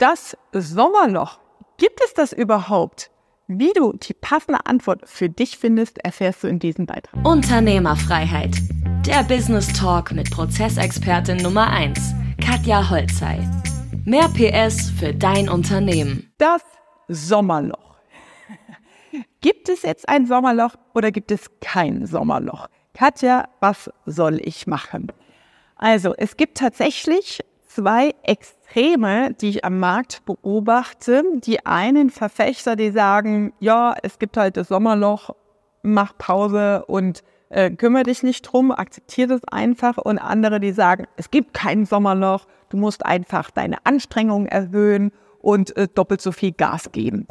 Das Sommerloch. Gibt es das überhaupt? Wie du die passende Antwort für dich findest, erfährst du in diesem Beitrag. Unternehmerfreiheit. Der Business Talk mit Prozessexpertin Nummer 1, Katja Holzei. Mehr PS für dein Unternehmen. Das Sommerloch. Gibt es jetzt ein Sommerloch oder gibt es kein Sommerloch? Katja, was soll ich machen? Also, es gibt tatsächlich zwei Extreme, die ich am Markt beobachte. Die einen Verfechter, die sagen, ja, es gibt halt das Sommerloch, mach Pause und äh, kümmere dich nicht drum, akzeptiere das einfach. Und andere, die sagen, es gibt kein Sommerloch, du musst einfach deine Anstrengungen erhöhen und äh, doppelt so viel Gas geben.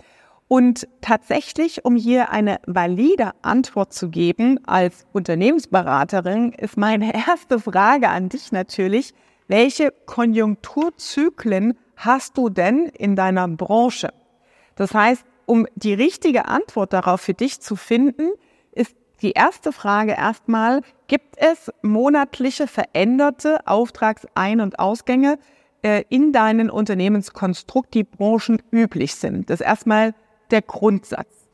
Und tatsächlich, um hier eine valide Antwort zu geben als Unternehmensberaterin, ist meine erste Frage an dich natürlich, welche Konjunkturzyklen hast du denn in deiner Branche? Das heißt, um die richtige Antwort darauf für dich zu finden, ist die erste Frage erstmal, gibt es monatliche veränderte Auftragsein- und Ausgänge äh, in deinen Unternehmenskonstrukt, die branchenüblich sind? Das ist erstmal der Grundsatz.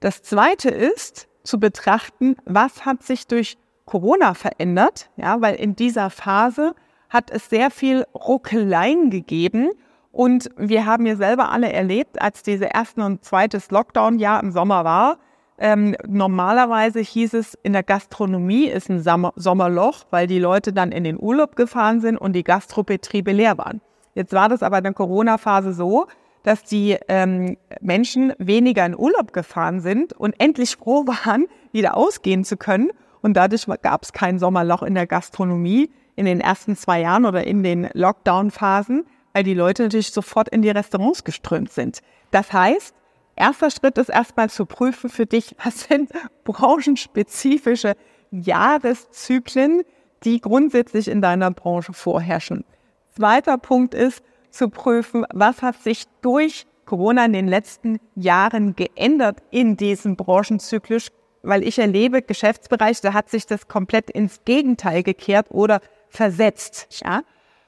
Das zweite ist zu betrachten, was hat sich durch Corona verändert, ja, weil in dieser Phase hat es sehr viel Ruckeleien gegeben und wir haben ja selber alle erlebt, als diese ersten und zweites Lockdown-Jahr im Sommer war. Ähm, normalerweise hieß es, in der Gastronomie ist ein Sommer Sommerloch, weil die Leute dann in den Urlaub gefahren sind und die Gastrobetriebe leer waren. Jetzt war das aber in der Corona-Phase so, dass die ähm, Menschen weniger in Urlaub gefahren sind und endlich froh waren, wieder ausgehen zu können. Und dadurch gab es kein Sommerloch in der Gastronomie in den ersten zwei Jahren oder in den Lockdown-Phasen, weil die Leute natürlich sofort in die Restaurants geströmt sind. Das heißt, erster Schritt ist erstmal zu prüfen für dich, was sind branchenspezifische Jahreszyklen, die grundsätzlich in deiner Branche vorherrschen. Zweiter Punkt ist, zu prüfen, was hat sich durch Corona in den letzten Jahren geändert in diesem Branchenzyklus, weil ich erlebe Geschäftsbereich, da hat sich das komplett ins Gegenteil gekehrt oder versetzt. Ja?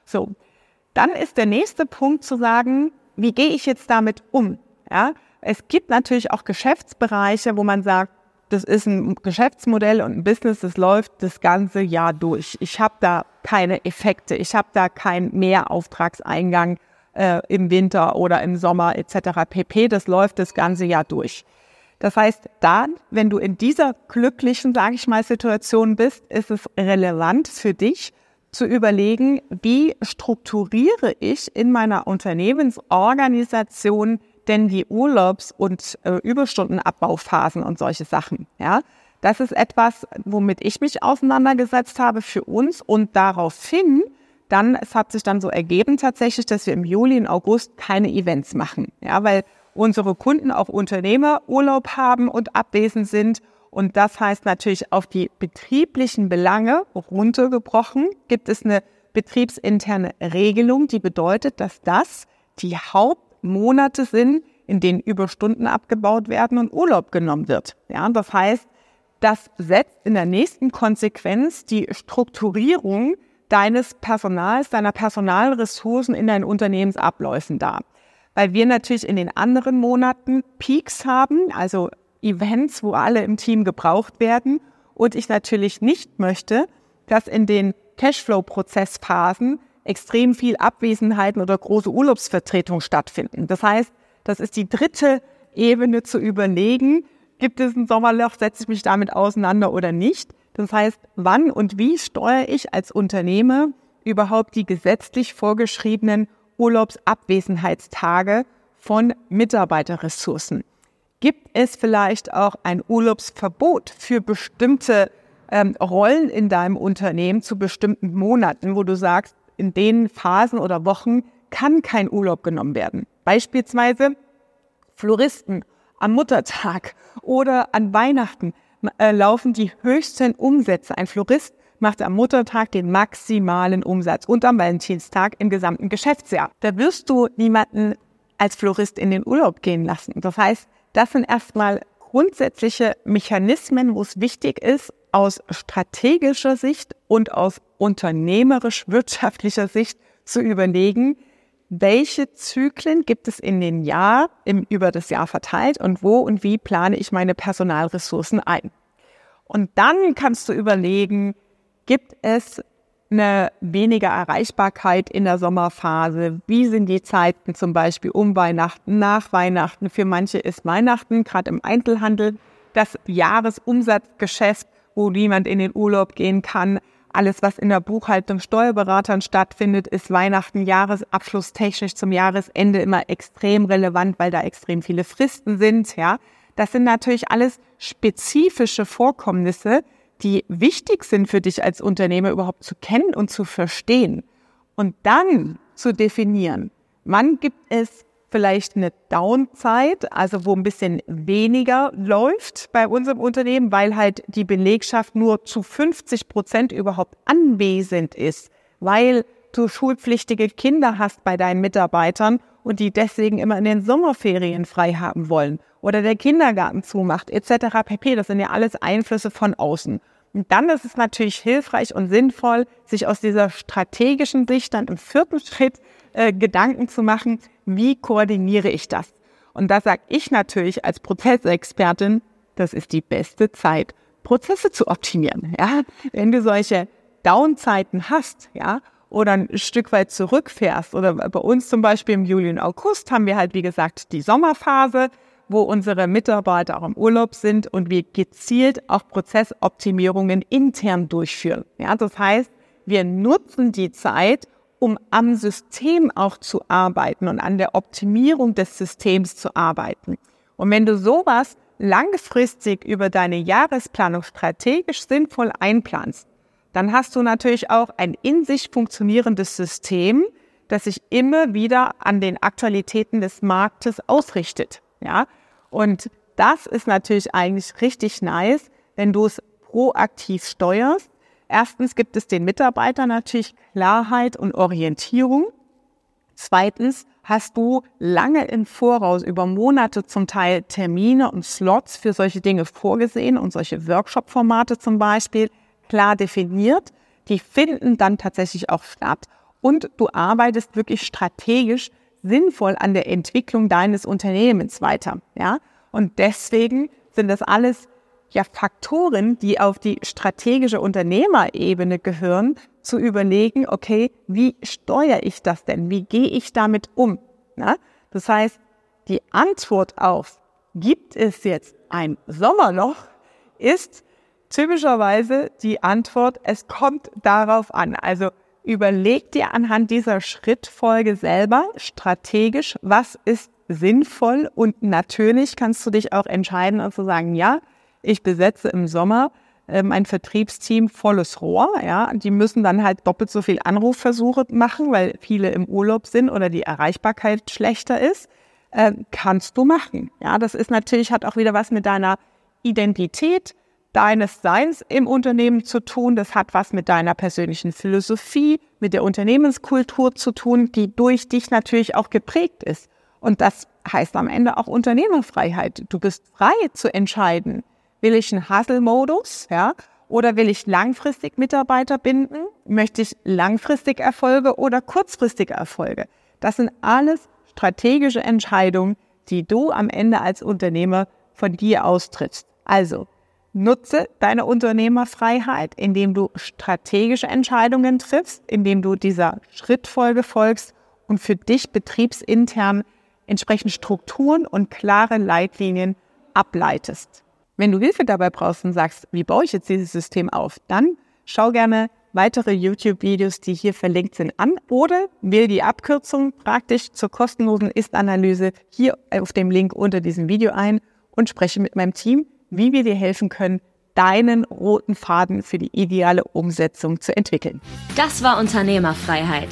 So. Dann ist der nächste Punkt zu sagen, wie gehe ich jetzt damit um? Ja? Es gibt natürlich auch Geschäftsbereiche, wo man sagt, das ist ein Geschäftsmodell und ein Business, das läuft das ganze Jahr durch. Ich habe da keine Effekte, ich habe da keinen Mehrauftragseingang äh, im Winter oder im Sommer etc. pp. Das läuft das ganze Jahr durch. Das heißt, dann, wenn du in dieser glücklichen, sage ich mal, Situation bist, ist es relevant für dich zu überlegen, wie strukturiere ich in meiner Unternehmensorganisation denn die Urlaubs- und äh, Überstundenabbauphasen und solche Sachen. Ja, das ist etwas, womit ich mich auseinandergesetzt habe für uns und daraufhin dann, es hat sich dann so ergeben tatsächlich, dass wir im Juli und August keine Events machen. Ja, weil unsere Kunden auch Unternehmer Urlaub haben und abwesend sind. Und das heißt natürlich auf die betrieblichen Belange runtergebrochen gibt es eine betriebsinterne Regelung, die bedeutet, dass das die Haupt Monate sind, in denen Überstunden abgebaut werden und Urlaub genommen wird. Ja, das heißt, das setzt in der nächsten Konsequenz die Strukturierung deines Personals, deiner Personalressourcen in deinen Unternehmensabläufen dar. Weil wir natürlich in den anderen Monaten Peaks haben, also Events, wo alle im Team gebraucht werden. Und ich natürlich nicht möchte, dass in den Cashflow-Prozessphasen extrem viel Abwesenheiten oder große Urlaubsvertretung stattfinden. Das heißt, das ist die dritte Ebene zu überlegen, gibt es ein Sommerloch, setze ich mich damit auseinander oder nicht. Das heißt, wann und wie steuere ich als Unternehmer überhaupt die gesetzlich vorgeschriebenen Urlaubsabwesenheitstage von Mitarbeiterressourcen? Gibt es vielleicht auch ein Urlaubsverbot für bestimmte ähm, Rollen in deinem Unternehmen zu bestimmten Monaten, wo du sagst, in den Phasen oder Wochen kann kein Urlaub genommen werden. Beispielsweise Floristen am Muttertag oder an Weihnachten äh, laufen die höchsten Umsätze. Ein Florist macht am Muttertag den maximalen Umsatz und am Valentinstag im gesamten Geschäftsjahr. Da wirst du niemanden als Florist in den Urlaub gehen lassen. Das heißt, das sind erstmal grundsätzliche Mechanismen, wo es wichtig ist, aus strategischer Sicht und aus unternehmerisch-wirtschaftlicher Sicht zu überlegen, welche Zyklen gibt es in den Jahr, im, über das Jahr verteilt und wo und wie plane ich meine Personalressourcen ein. Und dann kannst du überlegen, gibt es eine weniger Erreichbarkeit in der Sommerphase? Wie sind die Zeiten zum Beispiel um Weihnachten, nach Weihnachten? Für manche ist Weihnachten, gerade im Einzelhandel, das Jahresumsatzgeschäft, wo niemand in den Urlaub gehen kann. Alles, was in der Buchhaltung Steuerberatern stattfindet, ist Weihnachten jahresabschlusstechnisch zum Jahresende immer extrem relevant, weil da extrem viele Fristen sind, ja. Das sind natürlich alles spezifische Vorkommnisse, die wichtig sind für dich als Unternehmer überhaupt zu kennen und zu verstehen. Und dann zu definieren, wann gibt es vielleicht eine Downzeit, also wo ein bisschen weniger läuft bei unserem Unternehmen, weil halt die Belegschaft nur zu 50 Prozent überhaupt anwesend ist, weil du schulpflichtige Kinder hast bei deinen Mitarbeitern und die deswegen immer in den Sommerferien frei haben wollen oder der Kindergarten zumacht etc. pp. Das sind ja alles Einflüsse von außen. Und dann ist es natürlich hilfreich und sinnvoll, sich aus dieser strategischen Sicht dann im vierten Schritt äh, Gedanken zu machen, wie koordiniere ich das? Und da sage ich natürlich als Prozessexpertin, das ist die beste Zeit, Prozesse zu optimieren. Ja? Wenn du solche Downzeiten hast, ja, oder ein Stück weit zurückfährst, oder bei uns zum Beispiel im Juli und August haben wir halt, wie gesagt, die Sommerphase, wo unsere Mitarbeiter auch im Urlaub sind und wir gezielt auch Prozessoptimierungen intern durchführen. Ja, das heißt, wir nutzen die Zeit, um am System auch zu arbeiten und an der Optimierung des Systems zu arbeiten. Und wenn du sowas langfristig über deine Jahresplanung strategisch sinnvoll einplanst, dann hast du natürlich auch ein in sich funktionierendes System, das sich immer wieder an den Aktualitäten des Marktes ausrichtet. Ja, und das ist natürlich eigentlich richtig nice, wenn du es proaktiv steuerst Erstens gibt es den Mitarbeitern natürlich Klarheit und Orientierung. Zweitens hast du lange im Voraus über Monate zum Teil Termine und Slots für solche Dinge vorgesehen und solche Workshop-Formate zum Beispiel klar definiert. Die finden dann tatsächlich auch statt und du arbeitest wirklich strategisch sinnvoll an der Entwicklung deines Unternehmens weiter. Ja? Und deswegen sind das alles ja Faktoren, die auf die strategische Unternehmerebene gehören, zu überlegen, okay, wie steuere ich das denn? Wie gehe ich damit um? Na? Das heißt, die Antwort auf, gibt es jetzt ein Sommerloch, ist typischerweise die Antwort, es kommt darauf an. Also überleg dir anhand dieser Schrittfolge selber strategisch, was ist sinnvoll und natürlich kannst du dich auch entscheiden und zu sagen, ja, ich besetze im Sommer ähm, ein Vertriebsteam volles Rohr. Ja, die müssen dann halt doppelt so viel Anrufversuche machen, weil viele im Urlaub sind oder die Erreichbarkeit schlechter ist. Äh, kannst du machen. Ja, das ist natürlich hat auch wieder was mit deiner Identität deines Seins im Unternehmen zu tun. Das hat was mit deiner persönlichen Philosophie, mit der Unternehmenskultur zu tun, die durch dich natürlich auch geprägt ist. Und das heißt am Ende auch Unternehmerfreiheit. Du bist frei zu entscheiden, Will ich einen Hustle-Modus, ja? Oder will ich langfristig Mitarbeiter binden? Möchte ich langfristig Erfolge oder kurzfristige Erfolge? Das sind alles strategische Entscheidungen, die du am Ende als Unternehmer von dir austrittst. Also, nutze deine Unternehmerfreiheit, indem du strategische Entscheidungen triffst, indem du dieser Schrittfolge folgst und für dich betriebsintern entsprechend Strukturen und klare Leitlinien ableitest. Wenn du Hilfe dabei brauchst und sagst, wie baue ich jetzt dieses System auf, dann schau gerne weitere YouTube-Videos, die hier verlinkt sind, an oder wähle die Abkürzung praktisch zur kostenlosen Ist-Analyse hier auf dem Link unter diesem Video ein und spreche mit meinem Team, wie wir dir helfen können, deinen roten Faden für die ideale Umsetzung zu entwickeln. Das war Unternehmerfreiheit.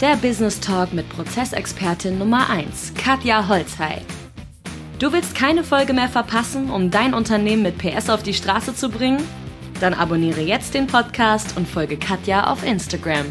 Der Business Talk mit Prozessexpertin Nummer 1, Katja Holzhey. Du willst keine Folge mehr verpassen, um dein Unternehmen mit PS auf die Straße zu bringen? Dann abonniere jetzt den Podcast und folge Katja auf Instagram.